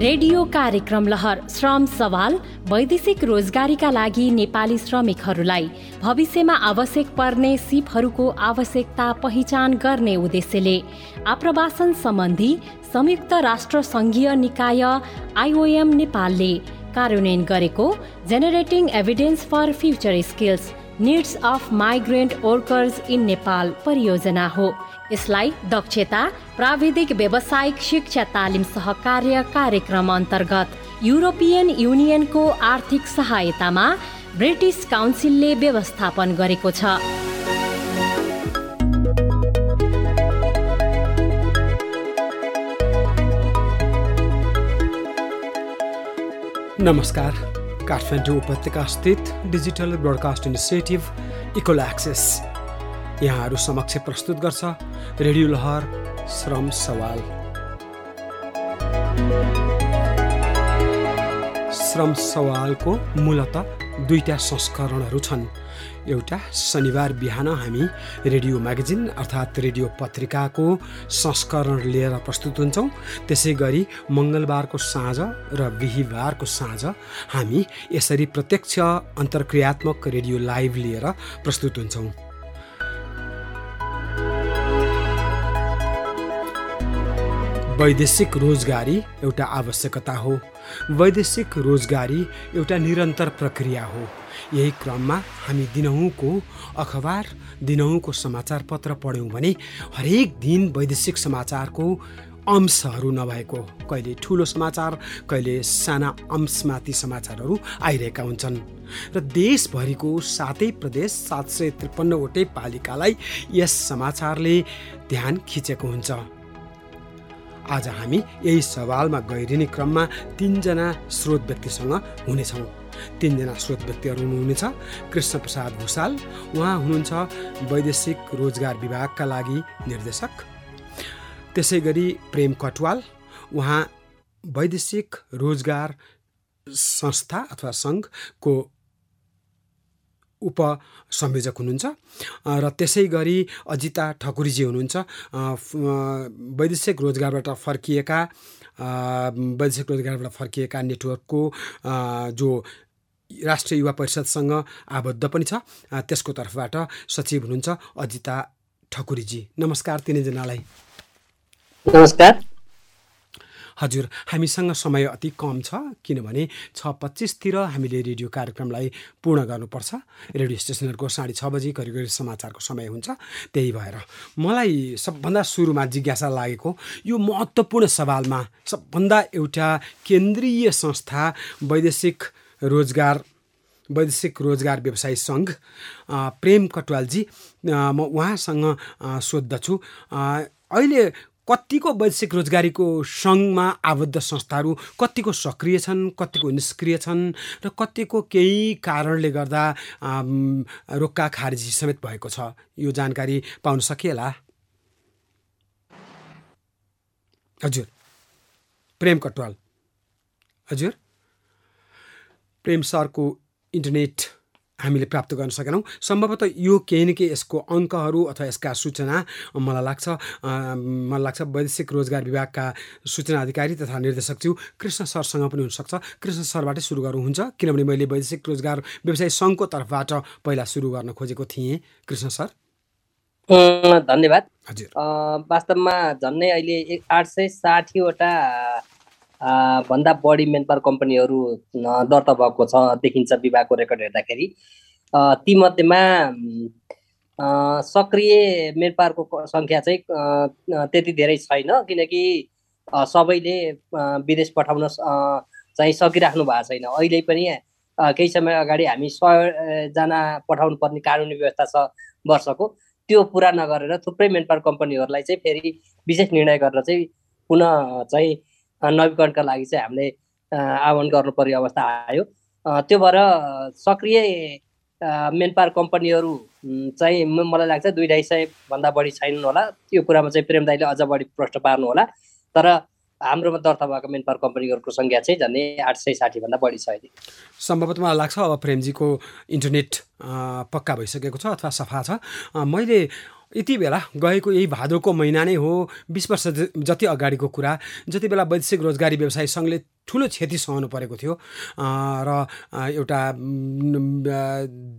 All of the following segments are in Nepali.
रेडियो कार्यक्रम लहर श्रम सवाल वैदेशिक रोजगारीका लागि नेपाली श्रमिकहरूलाई भविष्यमा आवश्यक पर्ने सिपहरूको आवश्यकता पहिचान गर्ने उद्देश्यले आप्रवासन सम्बन्धी संयुक्त राष्ट्र सङ्घीय निकाय आइओएम नेपालले कार्यान्वयन गरेको generating evidence for future skills needs of migrant workers in Nepal परियोजना हो। यसलाई दक्षता प्राविधिक व्यावसायिक शिक्षा तालिम सहकार्य कार्यक्रम अन्तर्गत युरोपियन युनियनको आर्थिक सहायतामा ब्रिटिस काउन्सिलले व्यवस्थापन गरेको छ। नमस्कार। काठमाडौँ उपत्यका स्थित digital broadcast initiative equal access यहाँहरू समक्ष प्रस्तुत गर्छ। रेडियो लहर श्रम सवाल। श्रम सवालको मूलत दुईटा संस्करणहरू छन्। एउटा शनिबार बिहान हामी रेडियो म्यागजिन अर्थात् रेडियो पत्रिकाको संस्करण लिएर प्रस्तुत हुन्छौँ। त्यसै गरी मङ्गलबारको साँझ र बिहिबारको साँझ हामी यसरी प्रत्यक्ष अन्तर्क्रियात्मक रेडियो लाइभ लिएर प्रस्तुत हुन्छौँ। वैदेशिक रोजगारी एउटा आवश्यकता हो। वैदेशिक रोजगारी एउटा निरन्तर प्रक्रिया हो। यही क्रममा हामी दिनहुँको अखबार दिनहुँको समाचार पत्र पढ्यौँ भने हरेक दिन वैदेशिक समाचारको अंशहरू नभएको कहिले ठुलो समाचार कहिले साना अंशमाथि समाचारहरू आइरहेका हुन्छन्। र देशभरिको सातै प्रदेश सात सय त्रिपन्नवटै पालिकालाई यस समाचारले ध्यान खिचेको हुन्छ। आज हामी यही सवालमा गहिरिने क्रममा तिनजना स्रोत व्यक्तिसँग हुनेछौँ। तिनजना स्रोत व्यक्तिहरू हुनुहुनेछ कृष्ण प्रसाद भूषाल उहाँ हुनुहुन्छ वैदेशिक रोजगार विभागका लागि निर्देशक। त्यसै गरी प्रेम कटवाल। उहाँ वैदेशिक रोजगार संस्था अथवा सङ्घको उपसंयोजक हुनुहुन्छ। र त्यसै गरी अजिता ठकुरीजी हुनुहुन्छ। वैदेशिक रोजगारबाट फर्किएका वैदेशिक रोजगारबाट फर्किएका नेटवर्कको जो राष्ट्रिय युवा परिषदसँग आबद्ध पनि छ। त्यसको तर्फबाट सचिव हुनुहुन्छ अजिता ठकुरीजी। नमस्कार तिनैजनालाई। नमस्कार। हजुर हामीसँग समय अति कम छ किनभने छ पच्चिसतिर हामीले रेडियो कार्यक्रमलाई पूर्ण गर्नुपर्छ। रेडियो स्टेसनहरूको साढे छ बजी करिब समाचारको समय हुन्छ। त्यही भएर मलाई सबभन्दा सुरुमा जिज्ञासा लागेको यो महत्त्वपूर्ण सवालमा सबभन्दा एउटा केन्द्रीय संस्था वैदेशिक रोजगार वैदेशिक रोजगार व्यवसायी सङ्घ प्रेम कटवालजी म उहाँसँग सोद्धछु। अहिले कतिको वैदेशिक रोजगारीको सङ्घमा आबद्ध संस्थाहरू कतिको सक्रिय छन् कतिको निष्क्रिय छन् र कतिको केही कारणले गर्दा रोक्का खारेजी समेत भएको छ। यो जानकारी पाउन सकिएला? हजुर। प्रेम कटवाल। हजुर। प्रेम सरको इन्टरनेट हामीले प्राप्त गर्न सकेनौँ। सम्भवतः यो केही न केही यसको अङ्कहरू अथवा यसका सूचना मलाई लाग्छ मलाई लाग्छ वैदेशिक रोजगार विभागका सूचना अधिकारी तथा निर्देशकज्यू कृष्ण सरसँग पनि हुनसक्छ। कृष्ण सरबाटै सुरु गर्नुहुन्छ किनभने मैले वैदेशिक रोजगार व्यवसाय सङ्घको तर्फबाट पहिला सुरु गर्न खोजेको थिएँ। कृष्ण सर? धन्यवाद। हजुर। वास्तवमा झन्डै अहिले आठ सय साठीवटा भन्दा बढी मेनपावर कम्पनीहरू दर्ता भएको छ देखिन्छ विभागको रेकर्ड हेर्दाखेरि। तीमध्येमा सक्रिय मेनपावरको सङ्ख्या चाहिँ त्यति धेरै छैन किनकि सबैले विदेश पठाउन चाहिँ सकिराख्नु भएको छैन। अहिले पनि केही समय अगाडि हामी सयजना पठाउनु पर्ने कानुनी व्यवस्था छ वर्षको। त्यो पुरा नगरेर थुप्रै मेनपावर कम्पनीहरूलाई चाहिँ फेरि विशेष निर्णय गरेर चाहिँ पुनः चाहिँ नवीकरणका लागि चाहिँ हामीले आह्वान गर्नुपर्ने अवस्था आयो। त्यो भएर सक्रिय मेनपावर कम्पनीहरू चाहिँ मलाई लाग्छ दुई ढाई सयभन्दा बढी छैनन् होला। यो कुरामा चाहिँ प्रेम दाईले अझ बढी प्रश्न पार्नु होला। तर हाम्रोमा दर्ता भएको मेन पावर कम्पनीहरूको सङ्ख्या चाहिँ झन् आठ सय साठीभन्दा बढी छ अहिले। सम्भवतः मलाई लाग्छ अब प्रेमजीको इन्टरनेट पक्का भइसकेको छ अथवा सफा छ। मैले यति बेला गएको यही भादोको महिना नै हो बिस वर्ष जति अगाडिको कुरा। जति बेला वैदेशिक रोजगारी व्यवसाय सङ्घले ठुलो क्षति सहनु परेको थियो र एउटा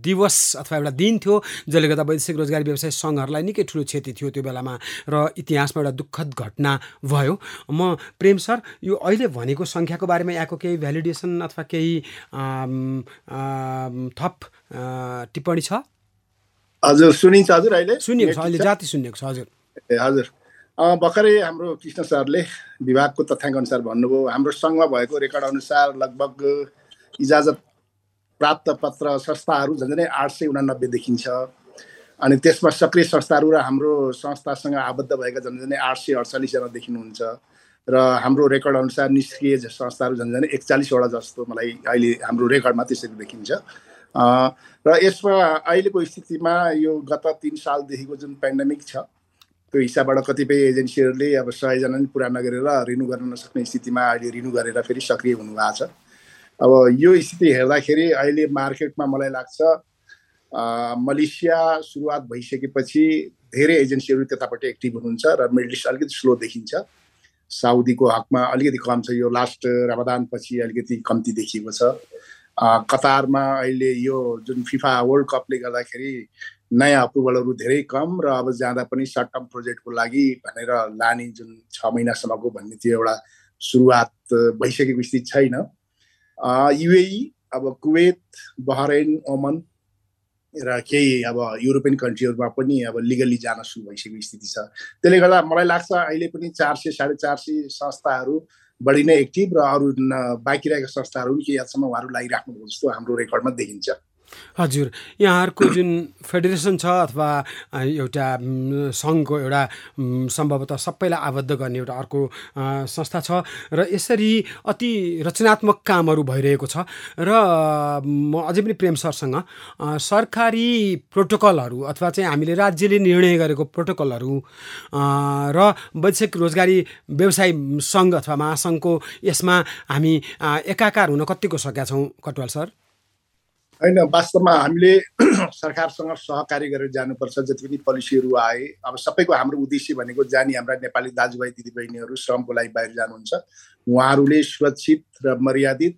दिवस अथवा एउटा दिन थियो जसले गर्दा वैदेशिक रोजगारी व्यवसाय सङ्घहरूलाई निकै ठुलो क्षति थियो त्यो बेलामा र इतिहासमा एउटा दुःखद घटना भयो। म प्रेम सर यो अहिले भनेको सङ्ख्याको बारेमा यहाँको केही भ्यालिडेसन अथवा केही थप टिप्पणी छ? हजुर सुनिन्छ हजुर अहिले? सुनिएको छ अहिले जाति सुनिएको छ हजुर। ए हजुर। भर्खरै हाम्रो कृष्ण सरले विभागको तथ्याङ्क अनुसार भन्नुभयो हाम्रो सङ्घमा भएको रेकर्ड अनुसार लगभग इजाजत प्राप्त पत्र संस्थाहरू झन् झन्डै आठ सय उनानब्बे देखिन्छ। अनि त्यसमा सक्रिय संस्थाहरू र हाम्रो संस्थासँग आबद्ध भएका झन् झन्डै आठ सय अडचालिसजना देखिनुहुन्छ। र हाम्रो रेकर्ड अनुसार निष्क्रिय संस्थाहरू झन् झन् एकचालिसवटा जस्तो मलाई अहिले हाम्रो रेकर्डमा त्यसरी देखिन्छ। र यसमा अहिलेको स्थितिमा यो गत तिन सालदेखिको जुन पेन्डेमिक छ त्यो हिसाबबाट कतिपय एजेन्सीहरूले अब सयजना पनि पुरा नगरेर रिन्यू गर्न नसक्ने स्थितिमा अहिले रिन्यू गरेर फेरि सक्रिय हुनुभएको छ। अब यो स्थिति हेर्दाखेरि अहिले मार्केटमा मलाई लाग्छ मलेसिया सुरुवात भइसकेपछि धेरै एजेन्सीहरू त्यतापट्टि एक्टिभ हुनुहुन्छ र मिडल इस्ट अलिकति स्लो देखिन्छ। साउदीको हकमा अलिकति कम छ यो लास्ट रमदानपछि अलिकति कम्ती देखिएको छ। कतारमा अहिले यो जुन फिफा वर्ल्ड कपले गर्दाखेरि नयाँ अप्रुभलहरू धेरै कम र अब जाँदा पनि सर्ट टर्म प्रोजेक्टको लागि भनेर लाने जुन छ महिनासम्मको भन्ने त्यो एउटा सुरुवात भइसकेको स्थिति छैन। युएई अब कुवेत बहरेन ओमन र केही अब युरोपियन कन्ट्रीहरूमा पनि अब लिगली जान सुरु भइसकेको स्थिति छ। त्यसले गर्दा मलाई लाग्छ अहिले पनि चार सय साढे चार सय संस्थाहरू बढी नै एक्टिभ र अरू बाँकी रहेका संस्थाहरू पनि केही हदसम्म उहाँहरू लागिराख्नु जस्तो हाम्रो रेकर्डमा देखिन्छ। हजुर यहाँहरूको जुन फेडरेसन छ अथवा एउटा सङ्घको एउटा सम्भवतः सबैलाई आबद्ध गर्ने एउटा अर्को संस्था छ र यसरी अति रचनात्मक कामहरू भइरहेको छ र म अझै पनि प्रेम सरसँग सरकारी प्रोटोकलहरू अथवा चाहिँ हामीले राज्यले निर्णय गरेको प्रोटोकलहरू र वैश्विक रोजगारी व्यवसाय सङ्घ अथवा महासङ्घको यसमा हामी एकाकार हुन कतिको सकेका छौँ कटवाल सर? होइन वास्तवमा हामीले सरकारसँग सहकारी गरेर जानुपर्छ जति पनि पोलिसीहरू आए। अब सबैको हाम्रो उद्देश्य भनेको जाने हाम्रा नेपाली दाजुभाइ दिदीबहिनीहरू श्रमको लागि बाहिर जानुहुन्छ। उहाँहरूले सुरक्षित र मर्यादित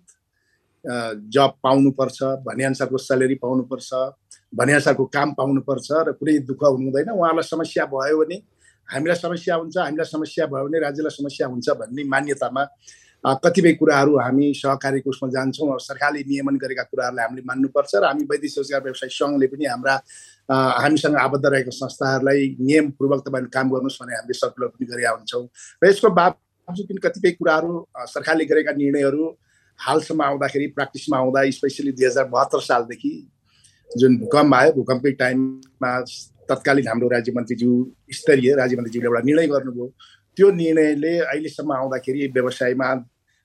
जब पाउनुपर्छ भनेअनुसारको स्यालेरी पाउनुपर्छ भनेअनुसारको काम पाउनुपर्छ र कुनै दुःख हुनु हुँदैन समस्या भयो भने हामीलाई समस्या हुन्छ हामीलाई समस्या भयो भने राज्यलाई समस्या हुन्छ भन्ने मान्यतामा कतिपय कुराहरू हामी सहकारी कोषमा जान्छौँ सरकारले नियमन गरेका कुराहरूलाई हामीले मान्नुपर्छ र हामी वैदेशिक रोजगार व्यवसाय सङ्घले पनि हाम्रा हामीसँग आबद्ध रहेका संस्थाहरूलाई नियमपूर्वक तपाईँले काम गर्नुहोस् भने हामीले सर्कुलर पनि गरेका हुन्छौँ र यसको बावजुद पनि कतिपय कुराहरू सरकारले गरेका निर्णयहरू हालसम्म आउँदाखेरि प्र्याक्टिसमा आउँदा स्पेसली दुई हजार बहत्तर सालदेखि जुन भूकम्प आयो भूकम्पकै टाइममा तत्कालीन हाम्रो राज्य मन्त्रीज्यू स्तरीय राज्य मन्त्रीज्यूले एउटा निर्णय गर्नुभयो। त्यो निर्णयले अहिलेसम्म आउँदाखेरि व्यवसायमा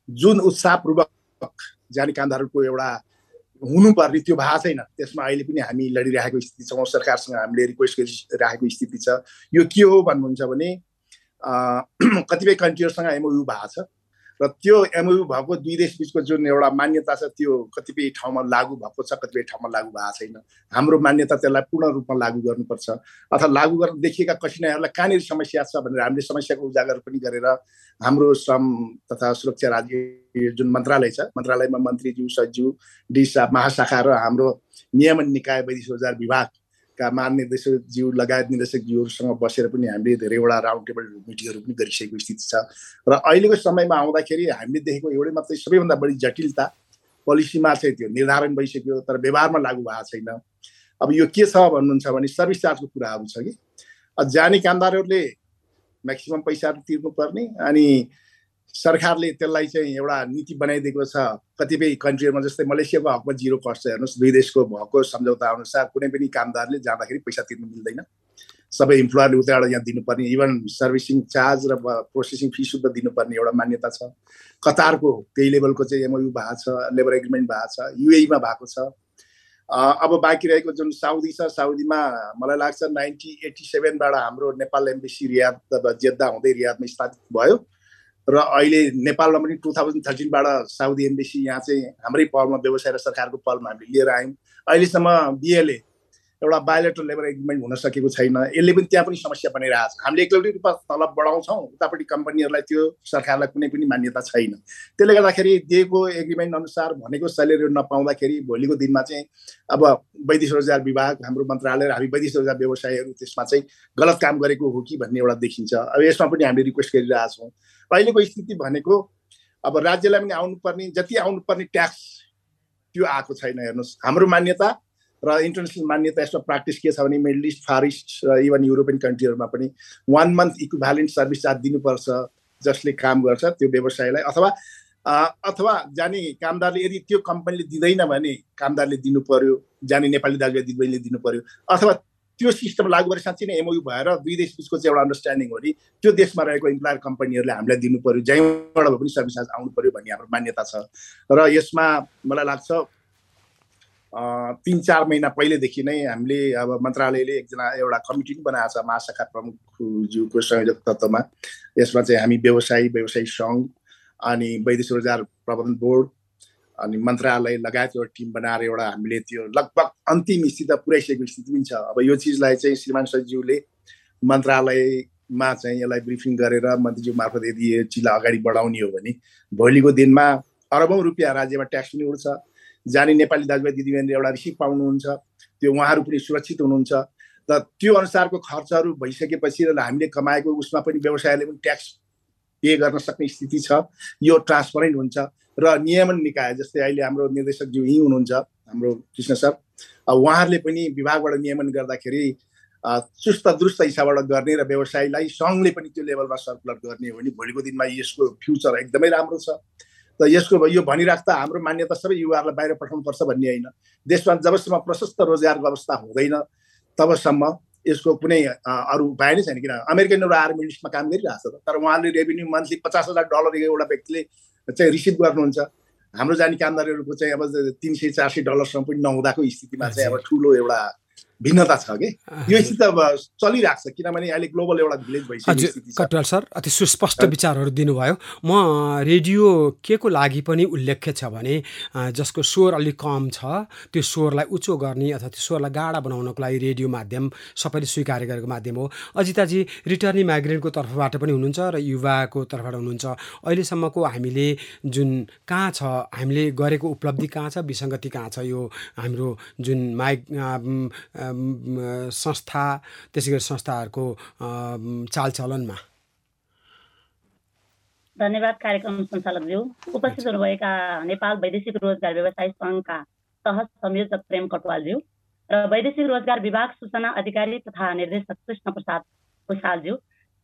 जुन उत्साहपूर्वक जाने कामदारहरूको एउटा हुनुपर्ने त्यो भएको छैन। त्यसमा अहिले पनि हामी लडिरहेको स्थिति छौँ सरकारसँग हामीले रिक्वेस्ट गरिराखेको स्थिति छ। यो के हो भन्नुहुन्छ भने कतिपय कन्ट्रीहरूसँग एमओयु भएको छ। र त्यो एमओयु भएको दुई देश बिचको जुन एउटा मान्यता छ त्यो कतिपय ठाउँमा लागु भएको छ कतिपय ठाउँमा लागु भएको छैन। हाम्रो मान्यता त्यसलाई पूर्ण रूपमा लागू गर्नुपर्छ। अथवा लागू गर्न देखिएका कठिनाइहरूलाई कहाँनिर समस्या छ भनेर हामीले समस्याको उजागर पनि गरेर हाम्रो श्रम तथा सुरक्षा राज्य जुन मन्त्रालय छ मन्त्रालयमा मन्त्रीज्यू सचिव डिसा महाशाखा र हाम्रो नियमन निकाय वैदेशिक विभाग का महानिर्देशकज्यू लगायत निर्देशकज्यूहरूसँग बसेर पनि हामीले धेरैवटा राउन्ड टेबल मिटिङहरू पनि गरिसकेको स्थिति छ। र अहिलेको समयमा आउँदाखेरि हामीले देखेको एउटै मात्रै सबैभन्दा बढी जटिलता पोलिसीमा चाहिँ त्यो निर्धारण भइसक्यो तर व्यवहारमा लागु भएको छैन। अब यो के छ भन्नुहुन्छ भने सर्भिस चार्जको कुराहरू छ कि? जाने कामदारहरूले म्याक्सिमम् पैसाहरू तिर्नुपर्ने अनि सरकारले त्यसलाई चाहिँ एउटा नीति बनाइदिएको छ। कतिपय कन्ट्रीहरूमा जस्तै मलेसियाको हकमा जिरो कस्ट छ। हेर्नुहोस् दुई देशको भएको सम्झौता अनुसार कुनै पनि कामदारले जाँदाखेरि पैसा तिर्नु मिल्दैन। सबै इम्प्लोयरले उताबाट यहाँ दिनुपर्ने इभन सर्भिसिङ चार्ज र प्रोसेसिङ फी सुद्धा दिनुपर्ने एउटा मान्यता छ। कतारको त्यही लेभलको चाहिँ एमओयु भएको छ लेबर एग्रिमेन्ट भएको छ युएमा भएको छ। अब बाँकी रहेको जुन साउदी छ साउदीमा मलाई लाग्छ नाइन्टी एट्टी सेभेनबाट हाम्रो नेपाल एम्बेसी रियाद जेद्दा हुँदै रियादमा स्थापित भयो। र अहिले नेपालमा पनि टु थाउजन्ड थर्टिनबाट साउदी एम्बेसी यहाँ चाहिँ हाम्रै पहलमा व्यवसाय र सरकारको पहलमा हामीले लिएर आयौँ। अहिलेसम्म बिएलए एउटा बायोलेटर लेबर एग्रिमेन्ट हुन सकेको छैन। यसले पनि त्यहाँ पनि समस्या बनिरहेको छ। हामीले एक्लौटी रूपमा तलब बढाउँछौँ उतापट्टि कम्पनीहरूलाई त्यो सरकारलाई कुनै पनि मान्यता छैन। त्यसले गर्दाखेरि दिएको एग्रिमेन्ट अनुसार भनेको सेलेरी नपाउँदाखेरि भोलिको दिनमा चाहिँ अब वैदेशिक रोजगार विभाग हाम्रो मन्त्रालय र हामी वैदेशिक रोजगार व्यवसायहरू त्यसमा चाहिँ गलत काम गरेको हो कि भन्ने एउटा देखिन्छ। अब यसमा पनि हामीले रिक्वेस्ट गरिरहेछौँ अहिलेको स्थिति भनेको अब राज्यलाई पनि आउनुपर्ने जति आउनुपर्ने ट्याक्स त्यो आएको छैन हेर्नुहोस्। हाम्रो मान्यता र इन्टरनेसनल मान्यता यसमा प्र्याक्टिस के छ भने मिडल इस्ट फार इस्ट र इभन युरोपियन कन्ट्रीहरूमा पनि one month equivalent service charge दिनुपर्छ जसले काम गर्छ त्यो व्यवसायलाई अथवा अथवा जाने कामदारले यदि त्यो कम्पनीले दिँदैन भने कामदारले दिनु पर्यो जाने नेपाली दाजुभाइ दिदीबहिनीले दिनु पर्यो अथवा त्यो सिस्टम लागु गरेर साँच्चै नै एमओयु भएर दुई देश बिचको चाहिँ एउटा अन्डरस्ट्यान्डिङ हो नि त्यो देशमा रहेको इम्प्लोयर कम्पनीहरूले हामीलाई दिनु पर्यो जहीँबाट पनि सर्भिस आउनु पर्यो भन्ने हाम्रो मान्यता छ। र यसमा मलाई लाग्छ तिन चार महिना पहिलेदेखि नै हामीले अब मन्त्रालयले एकजना एउटा कमिटी पनि बनाएको छ महाशाखा प्रमुखज्यूको संयोजक तत्त्वमा। यसमा चाहिँ हामी व्यवसायी व्यवसायी सङ्घ अनि वैदेशिक रोजगार प्रबन्धन बोर्ड अनि मन्त्रालय लगायत एउटा टिम बनाएर एउटा हामीले त्यो लगभग अन्तिम स्थिति पुऱ्याइसकेको स्थिति पनि छ। अब यो चिजलाई चाहिँ श्रीमान सचिवले मन्त्रालयमा चाहिँ यसलाई ब्रिफिङ गरेर मन्त्रीज्यू मार्फत यदि यो चिजलाई अगाडि बढाउने हो भने भोलिको दिनमा अरबौँ रुपियाँ राज्यमा ट्याक्स पनि उठ्छ। जाने नेपाली दाजुभाइ दिदीबहिनीले एउटा रिसिभ पाउनुहुन्छ त्यो उहाँहरू पनि सुरक्षित हुनुहुन्छ। र त्यो अनुसारको खर्चहरू भइसकेपछि र हामीले कमाएको उसमा पनि व्यवसायले पनि ट्याक्स पे गर्न सक्ने स्थिति छ यो ट्रान्सपरेन्ट हुन्छ। र नियमन निकाय जस्तै अहिले हाम्रो निर्देशकज्यू यहीँ हुनुहुन्छ हाम्रो कृष्ण सर उहाँहरूले पनि विभागबाट नियमन गर्दाखेरि चुस्त दुरुस्त हिसाबबाट गर्ने र व्यवसायलाई सङ्घले पनि त्यो लेभलमा सर्कुलर गर्ने हो भने भोलिको दिनमा यसको फ्युचर एकदमै राम्रो छ। त यसको यो भनिराख्दा हाम्रो मान्यता सबै युवाहरूलाई बाहिर पठाउनुपर्छ भन्ने होइन। देशमा जबसम्म प्रशस्त रोजगारको अवस्था हुँदैन तबसम्म यसको कुनै अरू उपाय नै छैन। किन अमेरिकन एउटा आर्मी लिस्टमा काम गरिरहेको छ तर उहाँले रेभेन्यू मन्थली पचास हजार डलर एउटा व्यक्तिले चाहिँ रिसिभ गर्नुहुन्छ। हाम्रो जाने कामदारहरूको चाहिँ अब तिन सय चार सय डलरसम्म पनि नहुँदाको स्थितिमा चाहिँ अब ठुलो एउटा भिन्नता छ कि यो स्थिति अब चलिरहेको छ किनभने अहिले ग्लोबल एउटा भिलेज भइसक्यो कटवाल सर अति सुस्पष्ट विचारहरू दिनुभयो। म रेडियो के को लागि पनि उल्लेख्य छ भने जसको स्वर अलिक कम छ त्यो स्वरलाई उचो गर्ने अथवा त्यो स्वरलाई गाडा बनाउनको लागि रेडियो माध्यम सबैले स्वीकार गरेको माध्यम हो। अजिताजी रिटर्निङ माइग्रेन्टको तर्फबाट पनि हुनुहुन्छ र युवाको तर्फबाट हुनुहुन्छ। अहिलेसम्मको हामीले जुन कहाँ छ हामीले गरेको उपलब्धि कहाँ छ विसङ्गति कहाँ छ यो हाम्रो जुन माइक संस्था त्यसै गरी संस्थाहरूको चालचलनमा। धन्यवाद कार्यक्रम सञ्चालकज्यू। उपस्थित हुनुभएका नेपाल वैदेशिक रोजगार व्यवसाय सङ्घका सह संयोजक प्रेम कटवालज्यू र वैदेशिक रोजगार विभाग सूचना अधिकारी तथा निर्देशक कृष्ण प्रसाद भूषालज्यू।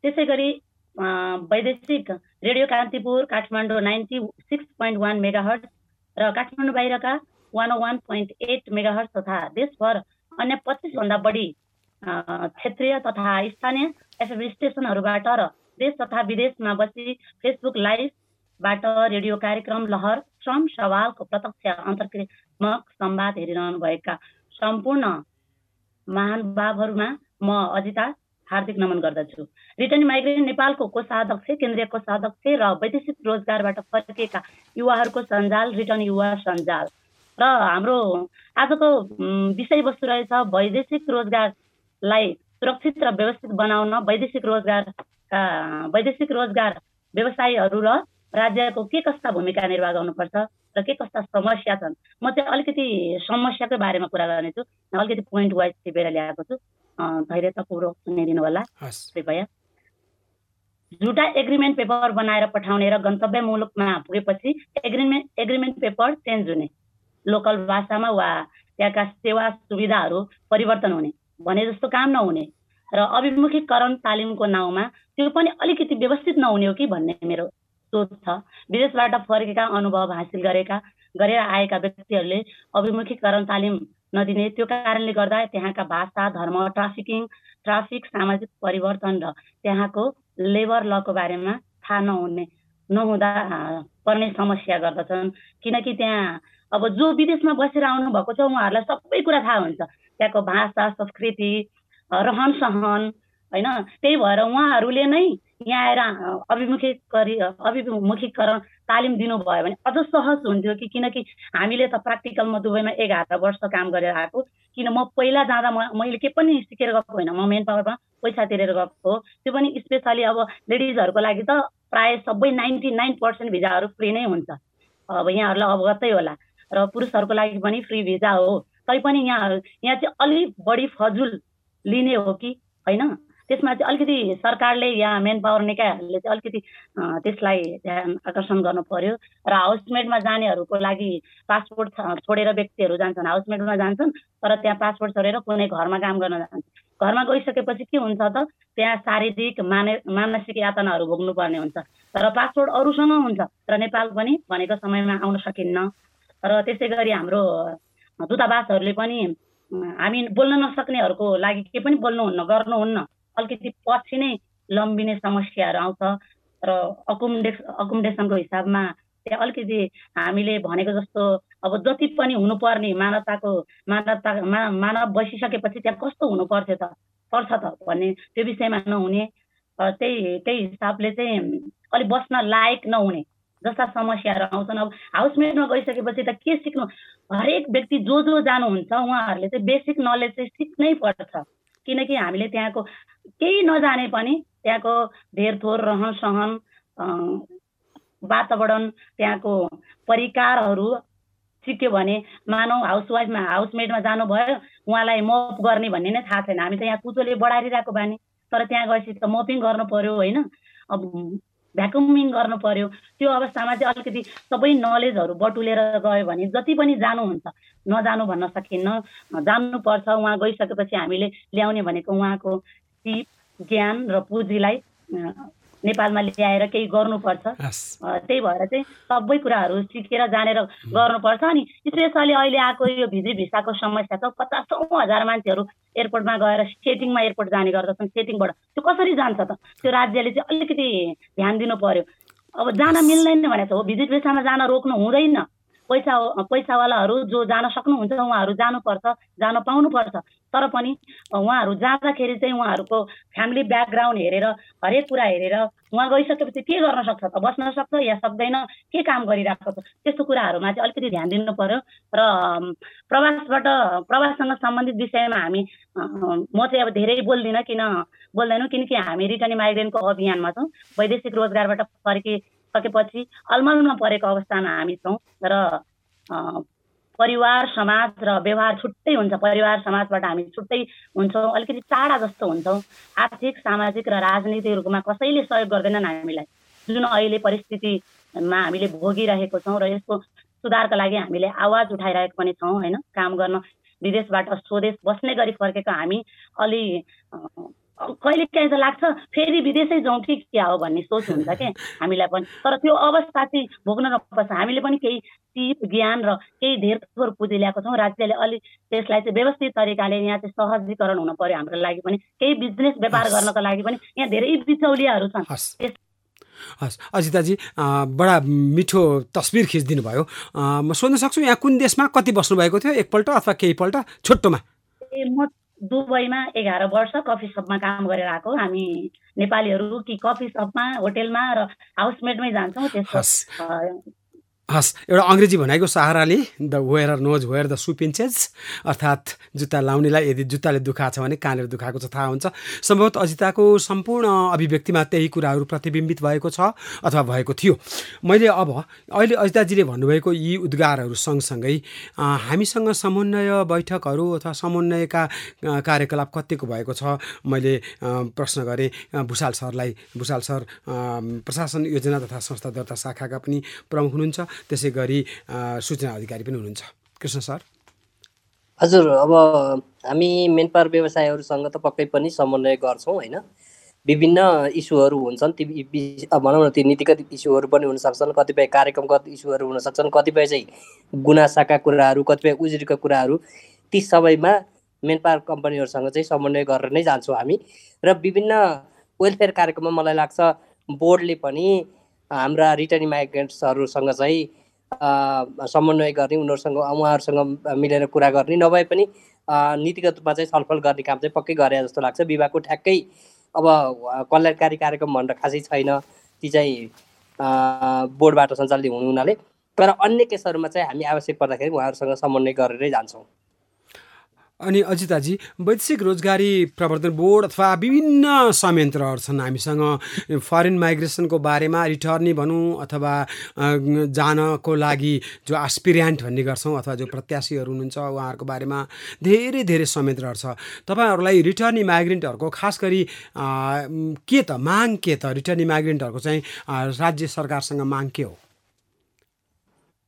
त्यसै गरी वैदेशिक radio Kantipur Kathmandu ninety six point one megahertz र काठमाडौँ बाहिरका one one point eight megahertz तथा देशभर अन्य पच्चिसभन्दा बढी क्षेत्रीय तथा स्थानीय एफएम स्टेसनहरूबाट र देश तथा विदेशमा बसी फेसबुक लाइभबाट रेडियो कार्यक्रम लहर श्रम सवालको प्रत्यक्ष अन्तर्क्रियात्मक संवाद हेरिरहनुभएका सम्पूर्ण महानुभावहरूमा म अजिता हार्दिक नमन गर्दछु। रिटर्निङ माइग्रेन्ट नेपालको कोषाध्यक्ष केन्द्रीय कोषाध्यक्ष र वैदेशिक रोजगारबाट फर्केका युवाहरूको सञ्जाल रिटर्न युवा सञ्जाल। र हाम्रो आजको विषयवस्तु रहेछ वैदेशिक रोजगारलाई सुरक्षित र व्यवस्थित बनाउन वैदेशिक रोजगारका वैदेशिक रोजगार व्यवसायीहरू र राज्यको के कस्ता भूमिका निर्वाह गर्नुपर्छ र के कस्ता समस्या छन्? म चाहिँ अलिकति समस्याकै बारेमा कुरा गर्नेछु। अलिकति पोइन्ट वाइज टिपेर ल्याएको छु। धैर्यतापूर्वक सुनिदिनु होला। कृपया। झुटा एग्रिमेन्ट पेपर बनाएर पठाउने र गन्तव्य मुलुकमा पुगेपछि एग्रिमेन्ट एग्रिमेन्ट पेपर चेन्ज हुने। लोकल भाषामा वा त्यहाँका सेवा सुविधाहरू परिवर्तन हुने भने जस्तो काम नहुने र अभिमुखीकरण तालिमको नाउँमा त्यो पनि अलिकति व्यवस्थित नहुने हो कि भन्ने मेरो सोच छ। विदेशबाट फर्केका अनुभव हासिल गरेका गरेर आएका व्यक्तिहरूले अभिमुखीकरण तालिम नदिने त्यो कारणले गर्दा त्यहाँका भाषा धर्म ट्राफिकिङ ट्राफिक सामाजिक परिवर्तन र त्यहाँको लेबर लको बारेमा थाहा नहुने नहुँदा पर्ने समस्या गर्दछन्। किनकि त्यहाँ अब जो विदेशमा बसेर आउनु भएको छ उहाँहरूलाई सबै कुरा थाहा हुन्छ। त्यहाँको भाषा संस्कृति रहन सहन होइन? त्यही भएर उहाँहरूले नै यहाँ आएर अभिमुखी अभिमुखीकरण तालिम दिनुभयो भने अझ सहज हुन्थ्यो कि किनकि हामीले त प्र्याक्टिकलमा दुबईमा एघार वर्ष काम गरेर आएको। किन म पहिला जाँदा म मैले के पनि सिकेर गएको होइन। म मेन पावरमा पैसा तिरेर गएको हो। त्यो पनि स्पेसली अब लेडिजहरूको लागि त प्रायः सबै नाइन्टी नाइन पर्सेन्ट भिजाहरू फ्री नै हुन्छ। अब यहाँहरूलाई अवगतै होला। र पुरुषहरूको लागि पनि फ्री भिजा हो। तैपनि यहाँ यहाँ चाहिँ अलिक बढी फजुल लिने हो कि होइन? त्यसमा चाहिँ अलिकति सरकारले या मेन पावर निकायहरूले चाहिँ अलिकति त्यसलाई ध्यान आकर्षण गर्नु पर्यो। र हाउसमेडमा जानेहरूको लागि पासपोर्ट छोडेर व्यक्तिहरू जान्छन्। हाउसमेडमा जान्छन् तर त्यहाँ पासपोर्ट छोडेर कुनै घरमा काम गर्न जान्छ घरमा गइसकेपछि के हुन्छ त त्यहाँ शारीरिक माने मानसिक यातनाहरू भोग्नुपर्ने हुन्छ। तर पासपोर्ट अरूसँग हुन्छ र नेपाल पनि भनेको समयमा आउन सकिन्न। र त्यसै गरी हाम्रो दूतावासहरूले पनि हामी बोल्न नसक्नेहरूको लागि के पनि बोल्नुहुन्न गर्नुहुन्न। अलिकति पछि नै लम्बिने समस्याहरू आउँछ र अकोमोडेस अकोमोडेसनको हिसाबमा त्यहाँ अलिकति हामीले भनेको जस्तो अब जति पनि हुनुपर्ने मानवताको मानवता मा मानव बसिसकेपछि त्यहाँ कस्तो हुनु पर्थ्यो त? पर्छ त भन्ने त्यो विषयमा नहुने। त्यही त्यही हिसाबले चाहिँ अलिक बस्न लायक नहुने। जस्ता समस्याहरू आउँछन् अब हाउसमेटमा गइसकेपछि त के सिक्नु? हरेक व्यक्ति जो जो जानुहुन्छ उहाँहरूले चाहिँ बेसिक नलेज चाहिँ सिक्नै पर्छ। किनकि हामीले त्यहाँको केही नजाने पनि त्यहाँको धेरथोर रहन सहन वातावरण त्यहाँको परिकारहरू सिक्यो भने मानव हाउसवाइफमा हाउसमेटमा जानुभयो उहाँलाई मप गर्ने भन्ने नै थाहा छैन। हामी त यहाँ कुचोले बढाइरहेको बानी। तर त्यहाँ गएपछि त मपिङ गर्नु पर्यो होइन? अब भ्याकुमिङ गर्नु पर्यो। त्यो अवस्थामा चाहिँ अलिकति सबै नलेजहरू बटुलेर गयो भने जति पनि जानुहुन्छ नजानु भन्न सकिन्न जान्नुपर्छ उहाँ गइसकेपछि हामीले ल्याउने भनेको उहाँको सिप ज्ञान र पुँजीलाई नेपालमा ल्याएर केही गर्नुपर्छ। त्यही भएर चाहिँ सबै कुराहरू सिकेर जानेर गर्नुपर्छ। अनि स्पेसली अहिले आएको यो भिजी भिसाको समस्या छ पचासौँ हजार मान्छेहरू एयरपोर्टमा गएर सेटिङमा एयरपोर्ट जाने गर्दछन् सेटिङबाट। त्यो कसरी जान्छ त? त्यो राज्यले चाहिँ अलिकति ध्यान दिनु पर्यो। अब जान मिल्दैन भनेको हो भिजिट भिसामा जान रोक्नु हुँदैन। पैसा पैसावालाहरू जो जान सक्नुहुन्छ उहाँहरू जानुपर्छ जान पाउनुपर्छ। तर पनि उहाँहरू जाँदाखेरि चाहिँ उहाँहरूको फ्यामिली ब्याकग्राउन्ड हेरेर हरेक कुरा हेरेर उहाँ गइसकेपछि के गर्न सक्छ त? बस्न सक्छ या सक्दैन? के काम गरिरहेको छ? त्यस्तो कुराहरूमा चाहिँ अलिकति ध्यान दिनु पर्यो र प्रवासबाट प्रवाससँग सम्बन्धित विषयमा हामी म चाहिँ अब धेरै बोल्दिनँ किन बोल्दैनौँ किनकि हामी रिटर्निङ माइग्रेन्टको अभियानमा छौँ। वैदेशिक रोजगारबाट फर्के सकेपछि अलमलमा परेको अवस्थामा हामी छौँ र परिवार समाज र व्यवहार छुट्टै हुन्छ। परिवार समाजबाट हामी छुट्टै हुन्छौँ। अलिकति टाढा जस्तो हुन्छौँ। आर्थिक सामाजिक र राजनीतिक रूपमा कसैले सहयोग गर्दैनन् हामीलाई। जुन अहिले परिस्थितिमा हामीले भोगिरहेको छौँ र यसको सुधारका लागि हामीले आवाज उठाइरहेको पनि छौँ होइन? काम गर्न विदेशबाट स्वदेश बस्ने गरी फर्केको हामी अलि कहिले काहीँ त लाग्छ फेरि विदेशै जाउँ कि क्या हो भन्ने सोच हुन्छ क्या हामीलाई पनि। तर त्यो अवस्था चाहिँ भोग्न नपर्छ हामीले पनि केही सिप ज्ञान र केही धेर थोर पुँजी ल्याएको छौँ। राज्यले अलिक त्यसलाई चाहिँ व्यवस्थित तरिकाले यहाँ चाहिँ सहजीकरण हुनु पर्यो हाम्रो लागि पनि। केही बिजनेस व्यापार गर्नको लागि पनि यहाँ धेरै बिचौलियाहरू छन्। हस्। अजिताजी बडा मिठो तस्बिर खिचिदिनु भयो। म सोध्न सक्छु यहाँ कुन देशमा कति बस्नुभएको थियो? एकपल्ट अथवा केहीपल्ट? छुट्टोमा। ए म दुबईमा एघार वर्ष कफी सपमा काम गरेर आएको। हामी नेपालीहरू कि कफी सपमा होटेलमा र हाउसमेटमै जान्छौँ त्यसको हस् एउटा अङ्ग्रेजी भनाइको सहाराले the wearer knows where the shoe pinches अर्थात् जुत्ता लाउनेलाई यदि जुत्ताले दुखाएको छ भने कहाँनिर दुखाएको छ थाहा हुन्छ। सम्भवतः अजिताको सम्पूर्ण अभिव्यक्तिमा त्यही कुराहरू प्रतिबिम्बित भएको छ अथवा भएको थियो। मैले अब अहिले अजिताजीले भन्नुभएको यी उद्गारहरू सँगसँगै हामीसँग समन्वय बैठकहरू अथवा समन्वयका कार्यकलाप कतिको भएको छ? मैले प्रश्न गरेँ भुषाल सरलाई भुषाल सर प्रशासन योजना तथा संस्था दर्ता शाखाका पनि प्रमुख हुनुहुन्छ। त्यसै गरी सूचना अधिकारी पनि हुनुहुन्छ। कृष्ण सर? हजुर अब हामी मेन पावर व्यवसायहरूसँग त पक्कै पनि समन्वय गर्छौँ होइन? विभिन्न इस्युहरू हुन्छन् ती भनौँ न ती नीतिगत इस्युहरू पनि हुनसक्छन् कतिपय कार्यक्रमगत इस्युहरू हुनसक्छन् कतिपय चाहिँ गुनासाका कुराहरू कतिपय उजुरीका कुराहरू ती सबैमा मेन पावर कम्पनीहरूसँग चाहिँ समन्वय गरेर नै जान्छौँ हामी। र विभिन्न वेलफेयर कार्यक्रममा मलाई लाग्छ बोर्डले पनि हाम्रा रिटर्निङ माइग्रेन्ट्सहरूसँग चाहिँ समन्वय गर्ने उनीहरूसँग उहाँहरूसँग मिलेर कुरा गर्ने नभए पनि नीतिगत रूपमा चाहिँ छलफल गर्ने काम चाहिँ पक्कै गरे जस्तो लाग्छ। विभागको ठ्याक्कै अब कल्याणकारी कार्यक्रम भनेर खासै छैन। ती चाहिँ बोर्डबाट सञ्चालित हुनु हुनाले। तर अन्य केसहरूमा चाहिँ हामी आवश्यक पर्दाखेरि उहाँहरूसँग समन्वय गरेरै जान्छौँ। अनि अजिताजी वैदेशिक रोजगारी प्रवर्धन बोर्ड अथवा विभिन्न संयन्त्रहरू छन् हामीसँग। फरेन माइग्रेसनको बारेमा रिटर्नी भनौँ अथवा जानको लागि जो आस्पिरियान्ट भन्ने गर्छौँ अथवा जो प्रत्याशीहरू हुनुहुन्छ उहाँहरूको बारेमा धेरै धेरै संयन्त्रहरू छ। तपाईँहरूलाई रिटर्नी माइग्रेन्टहरूको खास गरी के त माग के त? रिटर्नी माइग्रेन्टहरूको चाहिँ राज्य सरकारसँग माग के हो?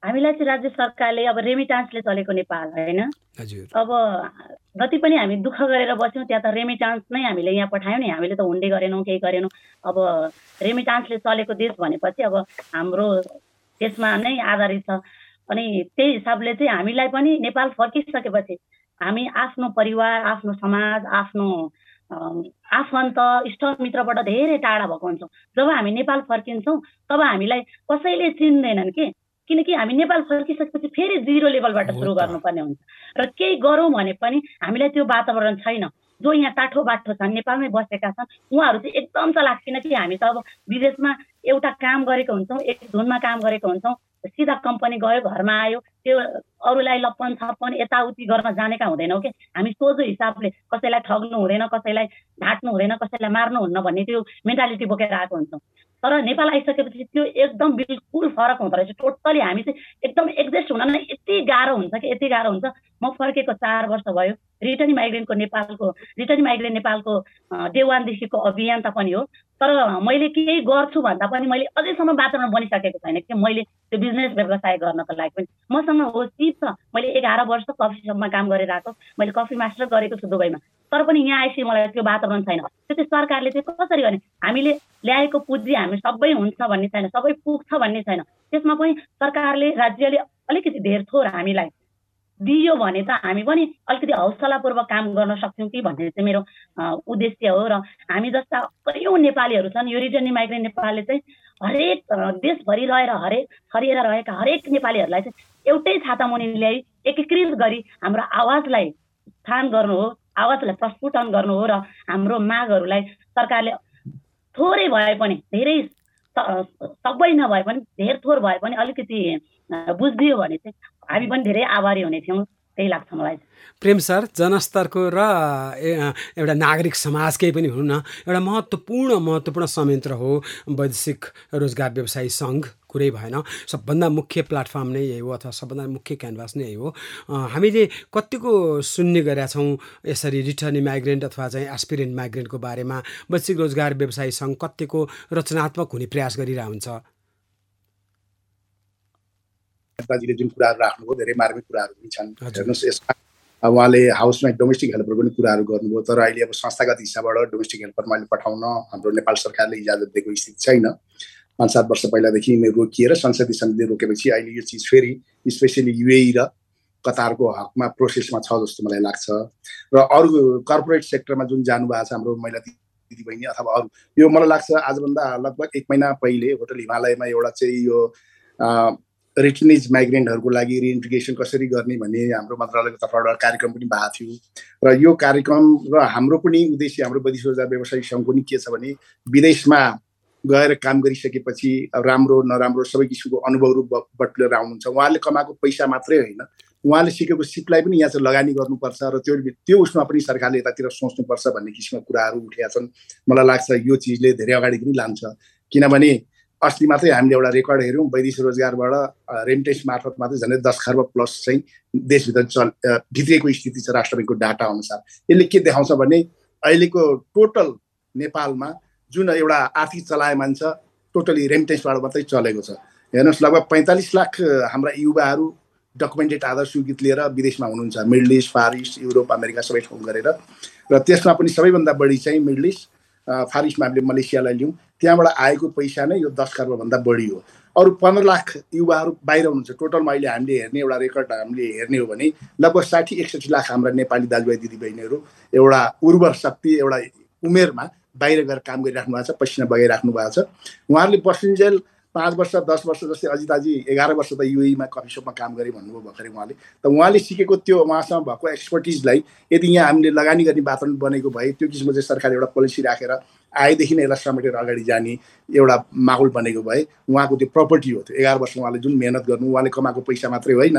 हामीलाई चाहिँ राज्य सरकारले अब रेमिटान्सले चलेको नेपाल होइन? अब जति पनि हामी दुःख गरेर बस्यौँ त्यहाँ त रेमिटान्स नै हामीले यहाँ पठायौँ नि। हामीले त हुन्डे गरेनौँ केही गरेनौँ। अब रेमिटान्सले चलेको देश भनेपछि अब हाम्रो त्यसमा नै आधारित छ। अनि त्यही हिसाबले चाहिँ हामीलाई पनि नेपाल फर्किसकेपछि हामी आफ्नो परिवार आफ्नो समाज आफ्नो आफन्त इष्टमित्रबाट धेरै टाढा भएको हुन्छौँ। जब हामी नेपाल फर्किन्छौँ तब हामीलाई कसैले चिन्दैनन् कि? किनकि हामी नेपाल फर्किसकेपछि फेरि जिरो लेभलबाट सुरु गर्नुपर्ने हुन्छ। र केही गरौँ भने पनि हामीलाई त्यो वातावरण छैन। जो यहाँ टाठो बाठो छन् नेपालमै बसेका छन् उहाँहरू चाहिँ एकदम चलाक। किनकि हामी त अब विदेशमा एउटा काम गरेको हुन्छौँ एक धुनमा काम गरेको हुन्छौँ सिधा कम्पनी गयो घरमा आयो त्यो अरूलाई लप्पन छप्पन यताउति गर्न जानेका हुँदैनौँ कि हामी सोझो हिसाबले कसैलाई ठग्नु हुँदैन कसैलाई ढाँट्नु हुँदैन कसैलाई मार्नुहुन्न भन्ने त्यो मेन्टालिटी बोकेर आएको हुन्छौँ। तर नेपाल आइसकेपछि त्यो एकदम बिल्कुल फरक हुँदो रहेछ। टोटली हामी चाहिँ एकदम एक्जेस्ट हुन नै यति गाह्रो हुन्छ कि यति गाह्रो हुन्छ। म फर्केको चार वर्ष भयो रिटर्न माइग्रेन्टको नेपालको रिटर्न माइग्रेन्ट नेपालको डे वानदेखिको अभियन्ता पनि हो। तर मैले केही गर्छु भन्दा पनि मैले अझैसम्म वातावरण बनिसकेको छैन कि मैले त्यो बिजनेस व्यवसाय गर्नको लागि पनि। मसँग हो सिप छ। मैले एघार वर्ष कफी सपमा काम गरिरहेको मैले कफी मास्टर गरेको छु दुबईमा। तर पनि यहाँ आएपछि मलाई त्यो वातावरण छैन। त्यो चाहिँ सरकारले चाहिँ कसरी गर्ने? हामीले ल्याएको पुँजी हामी सबै हुन्छ भन्ने छैन सबै पुग्छ भन्ने छैन। त्यसमा पनि सरकारले राज्यले अलिकति धेर थोर हामीलाई दियो भने त हामी पनि अलिकति हौसलापूर्वक काम गर्न सक्छौँ कि भन्ने चाहिँ मेरो उद्देश्य हो। र हामी जस्ता कयौँ नेपालीहरू छन् यो रिटर्नी माइग्रेन्ट नेपालले चाहिँ हरेक देशभरि रहेर हरेक छरिएर रहेका हरेक नेपालीहरूलाई चाहिँ एउटै छाता मुनि ल्याइ एकीकृत गरी हाम्रो आवाजलाई स्थान गर्नु हो आवाजलाई प्रस्फुटन गर्नु हो र हाम्रो मागहरूलाई सरकारले थोरै भए पनि धेरै सबै नभए पनि धेर थोर भए पनि अलिकति बुझिदियो भने चाहिँ हामी पनि धेरै आभारी हुने थियौँ। त्यही लाग्छ मलाई। प्रेम सर जनस्तरको र एउटा नागरिक समाजकै पनि हुनु न एउटा महत्त्वपूर्ण महत्त्वपूर्ण संयन्त्र हो वैदेशिक रोजगार व्यवसायी सङ्घ कुरै भएन। सबभन्दा मुख्य प्लेटफर्म नै यही हो अथवा सबभन्दा मुख्य क्यानभास नै यही हो। हामीले कतिको सुन्ने गरेका छौँ यसरी रिटर्न माइग्रेन्ट अथवा चाहिँ एस्पिरेन्ट माइग्रेन्टको बारेमा वैश्विक रोजगार व्यवसायी सङ्घ कतिको रचनात्मक हुने प्रयास गरिरहेको हुन्छ। नेताजीले जुन कुराहरू राख्नुभयो धेरै मार्मिक कुराहरू पनि छन्। हेर्नुहोस् यसमा उहाँले हाउसमा डोमेस्टिक हेल्पर पनि कुराहरू गर्नुभयो तर अहिले अब संस्थागत हिसाबबाट डोमेस्टिक हेल्पर मैले पठाउन हाम्रो नेपाल सरकारले इजाजत दिएको स्थिति छैन। पाँच सात वर्ष पहिलादेखि रोकिएर संसदीय समितिले रोकेपछि अहिले यो चिज फेरि स्पेसली युएई र कतारको हकमा प्रोसेसमा छ जस्तो मलाई लाग्छ। र अरू कर्पोरेट सेक्टरमा जुन जानुभएको छ हाम्रो महिला दिदीबहिनी अथवा अरू यो मलाई लाग्छ आजभन्दा लगभग एक महिना पहिले होटल हिमालयमा एउटा चाहिँ यो रिटर्निज माइग्रेन्टहरूको लागि रिइन्टिग्रेसन कसरी गर्ने भन्ने हाम्रो मन्त्रालयको तर्फबाट कार्यक्रम पनि भएको थियो। र यो कार्यक्रम र हाम्रो पनि उद्देश्य हाम्रो वैदेशिक रोजगार व्यवसायिक सङ्घ पनि के छ भने विदेशमा गएर काम गरिसकेपछि राम्रो नराम्रो सबै किसिमको अनुभवहरू बटुलेर आउनुहुन्छ। उहाँले कमाएको पैसा मात्रै होइन उहाँले सिकेको सिपलाई पनि यहाँ चाहिँ लगानी गर्नुपर्छ र त्यो त्यो उसमा पनि सरकारले यतातिर सोच्नुपर्छ भन्ने किसिमको कुराहरू उठेका छन्। मलाई लाग्छ यो चिजले धेरै अगाडि पनि लान्छ। किनभने अस्ति मात्रै हामीले एउटा रेकर्ड हेऱ्यौँ वैदेशिक रोजगारबाट रेमिटेन्स मार्फत मात्रै झन् दस खर्ब प्लस चाहिँ देशभित्र चल भित्रिएको स्थिति छ राष्ट्र ब्याङ्कको डाटा अनुसार। यसले के देखाउँछ भने अहिलेको टोटल नेपालमा जुन एउटा आर्थिक चलायमान छ टोटली रेमिटेन्सबाट मात्रै चलेको छ। हेर्नुहोस् लगभग पैँतालिस लाख हाम्रा युवाहरू डकुमेन्टेड आधार स्वीकृत लिएर विदेशमा हुनुहुन्छ। Middle east far east Europe America सबै ठाउँ गरेर। र त्यसमा पनि सबैभन्दा बढी चाहिँ मिडल इस्ट फार इस्टमा हामीले मलेसियालाई लियौँ। त्यहाँबाट आएको पैसा नै यो दस खर्बभन्दा बढी हो। अरू पन्ध्र लाख युवाहरू बाहिर हुनुहुन्छ। टोटलमा अहिले हामीले हेर्ने एउटा रेकर्ड हामीले हेर्ने हो भने लगभग साठी एकसठी लाख हाम्रा नेपाली दाजुभाइ दिदीबहिनीहरू एउटा उर्वर शक्ति एउटा उमेरमा बाहिर गएर काम गरिराख्नु भएको छ पसिना बगाइराख्नु भएको छ। उहाँहरूले पर्सेन्जेल पाँच वर्ष दस वर्ष जस्तै अजिताजी एघार वर्ष त युएमा कफी सपमा काम गरेँ भन्नुभयो भर्खरै उहाँले। त उहाँले सिकेको त्यो उहाँसँग भएको एक्सपर्टिजलाई यदि यहाँ हामीले लगानी गर्ने वातावरण बनेको भए त्यो किसिमको चाहिँ सरकारले एउटा पोलिसी राखेर आएदेखि नै यसलाई समेटेर अगाडि जाने एउटा माहौल बनेको भए उहाँको त्यो प्रपर्टी हो त्यो। एघार वर्ष उहाँले जुन मेहनत गर्नु उहाँले कमाएको पैसा मात्रै होइन।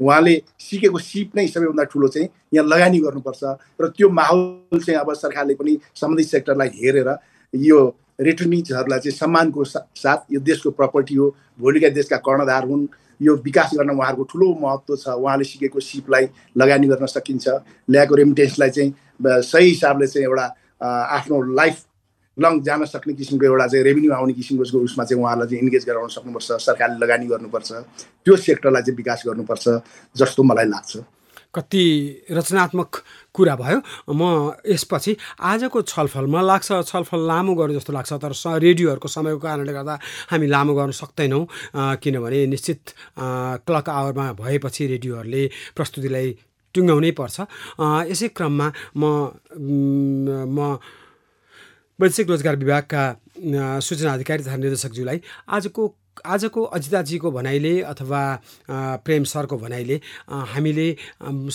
उहाँले सिकेको सिप नै सबैभन्दा ठुलो चाहिँ यहाँ लगानी गर्नुपर्छ र त्यो माहौल चाहिँ अब सरकारले पनि सम्बन्धित सेक्टरलाई हेरेर यो रिटर्निजहरूलाई चाहिँ सम्मानको साथ यो देशको प्रपर्टी हो। भोलिका देशका कर्णधार हुन्। यो विकास गर्न उहाँहरूको ठुलो महत्त्व छ। उहाँले सिकेको सिपलाई लगानी गर्न सकिन्छ। ल्याएको रेमिटेन्सलाई चाहिँ सही हिसाबले चाहिँ एउटा आफ्नो लाइफ लङ जान सक्ने किसिमको एउटा चाहिँ रेभिन्यू आउने किसिमको उसमा चाहिँ उहाँहरूलाई चाहिँ इन्गेज गराउन सक्नुपर्छ। सरकारले लगानी गर्नुपर्छ। त्यो सेक्टरलाई चाहिँ विकास गर्नुपर्छ जस्तो मलाई लाग्छ। कति रचनात्मक कुरा भयो। म यसपछि आजको छलफल मलाई लाग्छ छलफल लामो गर्नु जस्तो लाग्छ तर रेडियोहरूको समयको कारणले गर्दा हामी लामो गर्न सक्दैनौँ किनभने निश्चित क्लक आवरमा भएपछि रेडियोहरूले प्रस्तुतिलाई टुङ्गाउनै पर्छ। यसै क्रममा म म वैदेशिक रोजगार विभागका सूचना अधिकारी तथा निर्देशकज्यूलाई आजको आजको अजिताजीको भनाइले अथवा प्रेम सरको भनाइले हामीले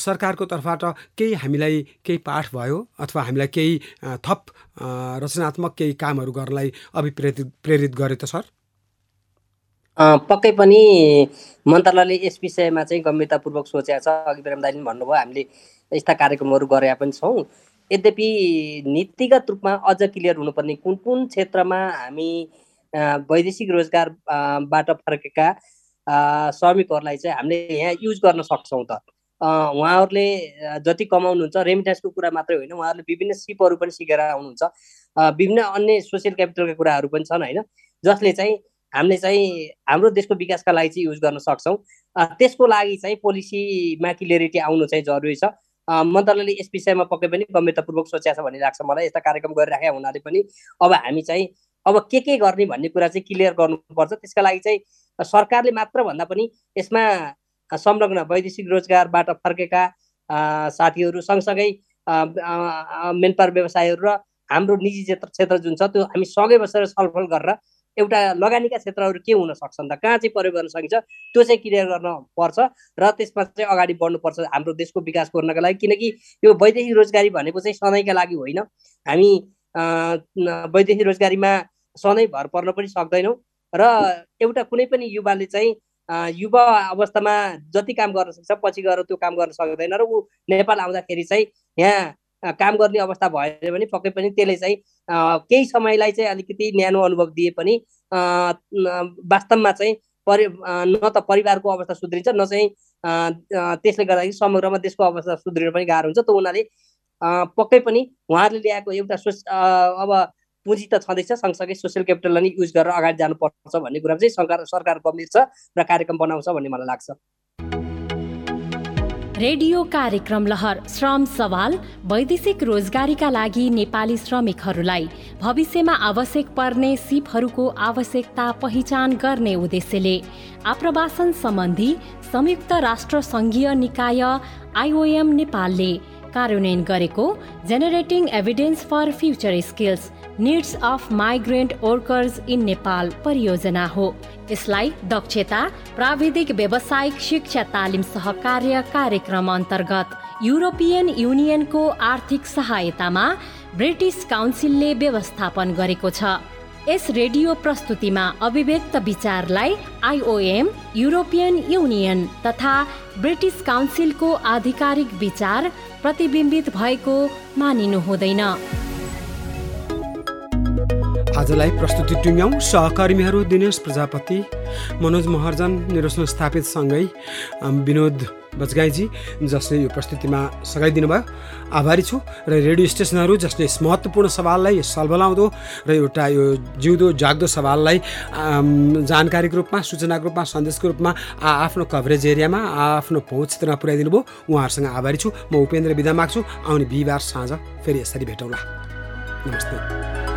सरकारको तर्फबाट केही हामीलाई केही पाठ भयो अथवा हामीलाई केही थप रचनात्मक केही कामहरू गर्नलाई अभिप्रेरित प्रेरित गरे त सर? पक्कै पनि मन्त्रालयले यस विषयमा चाहिँ गम्भीरतापूर्वक सोचेको छ। अघि प्रेमदानी भन्नुभयो हामीले यस्ता कार्यक्रमहरू गरेका पनि छौँ। यद्यपि नीतिगत रूपमा अझ क्लियर हुनुपर्ने कुन कुन क्षेत्रमा हामी वैदेशिक रोजगारबाट फर्केका श्रमिकहरूलाई चाहिँ हामीले यहाँ युज गर्न सक्छौँ त। उहाँहरूले जति कमाउनुहुन्छ रेमिटेन्सको कुरा मात्रै होइन उहाँहरूले विभिन्न सिपहरू पनि सिकेर आउनुहुन्छ। विभिन्न अन्य सोसियल क्यापिटलका कुराहरू पनि छन् होइन? जसले चाहिँ हामीले चाहिँ हाम्रो देशको विकासका लागि चाहिँ युज गर्न सक्छौँ। त्यसको लागि चाहिँ पोलिसीमा क्लियरिटी आउनु चाहिँ जरुरी छ। मन्त्रालयले यस विषयमा पक्कै पनि गम्भीरतापूर्वक सोचेको छ भन्ने लाग्छ मलाई। यस्ता कार्यक्रम गरिराखेका हुनाले पनि अब हामी चाहिँ अब के के गर्ने भन्ने कुरा चाहिँ क्लियर गर्नुपर्छ। त्यसका लागि चाहिँ सरकारले मात्र भन्दा पनि यसमा संलग्न वैदेशिक रोजगारबाट फर्केका साथीहरू सँगसँगै मेन पावर व्यवसायहरू र हाम्रो निजी क्षेत्र क्षेत्र जुन छ त्यो हामी सँगै बसेर छलफल गरेर एउटा लगानीका क्षेत्रहरू के हुन सक्छन् त? कहाँ चाहिँ प्रयोग गर्न सकिन्छ? त्यो चाहिँ क्लियर गर्न पर्छ र त्यसमा चाहिँ अगाडि बढ्नुपर्छ हाम्रो देशको विकास गर्नका लागि। किनकि यो वैदेशिक रोजगारी भनेको चाहिँ सधैँका लागि होइन। हामी वैदेशिक रोजगारीमा सधैँ भर पर्न पनि सक्दैनौँ। र एउटा कुनै पनि युवाले चाहिँ युवा अवस्थामा जति काम गर्न सक्छ पछि गएर त्यो काम गर्न सक्दैन र ऊ नेपाल आउँदाखेरि चाहिँ यहाँ काम गर्ने अवस्था भएन भने पक्कै पनि त्यसले चाहिँ केही समयलाई चाहिँ अलिकति न्यानो अनुभव दिए पनि वास्तवमा चाहिँ परि न त परिवारको अवस्था सुध्रिन्छ न चाहिँ त्यसले गर्दाखेरि समग्रमा देशको अवस्था सुध्रिन पनि गाह्रो हुन्छ। त उनीहरूले पक्कै पनि उहाँहरूले ल्याएको एउटा अब पुँजी त छँदैछ सँगसँगै सोसियल क्यापिटललाई नै युज गरेर अगाडि जानुपर्छ भन्ने कुरा चाहिँ सरकार सरकार गम्भीर छ र कार्यक्रम बनाउँछ भन्ने मलाई लाग्छ। रेडियो कार्यक्रम लहर श्रम सवाल वैदेशिक रोजगारीका लागि नेपाली श्रमिकहरूलाई। भविष्यमा आवश्यक पर्ने सिपहरूको आवश्यकता पहिचान गर्ने उद्देश्यले। आप्रवासन सम्बन्धी संयुक्त राष्ट्र सङ्घीय निकाय आइओएम नेपालले कार्यान्वयन गरेको generating evidence for future skills needs of migrant workers in Nepal परियोजना हो। यसलाई दक्षता प्राविधिक व्यावसायिक शिक्षा तालिम सहकार्य कार्यक्रम अन्तर्गत युरोपियन युनियनको आर्थिक सहायतामा ब्रिटिस काउन्सिलले व्यवस्थापन गरेको छ। यस रेडियो प्रस्तुतिमा अभिव्यक्त विचारलाई आइओएम युरोपियन युनियन तथा ब्रिटिस काउन्सिलको आधिकारिक विचार प्रतिबिम्बित भएको मानिनु हुँदैन। आजलाई प्रस्तुति टुङ्ग्यौँ सहकर्मीहरू दिनेश प्रजापति मनोज महर्जन निर्वसन स्थापितसँगै विनोद बजगाईजी जसले यो प्रस्तुतिमा सघाइदिनु भयो आभारी छु र रेडियो स्टेसनहरू जसले यस महत्त्वपूर्ण सवाललाई सलबलाउँदो र एउटा यो जिउँदो जाग्दो सवाललाई जानकारीको रूपमा सूचनाको रूपमा सन्देशको रूपमा आफ्नो कभरेज एरियामा आफ्नो पहुँच क्षेत्रमा पुर्याइदिनु भयो उहाँहरूसँग आभारी छु। म उपेन्द्र विदा माग्छु। आउने बिहिबार साँझ फेरि यसरी भेटौँला। नमस्ते।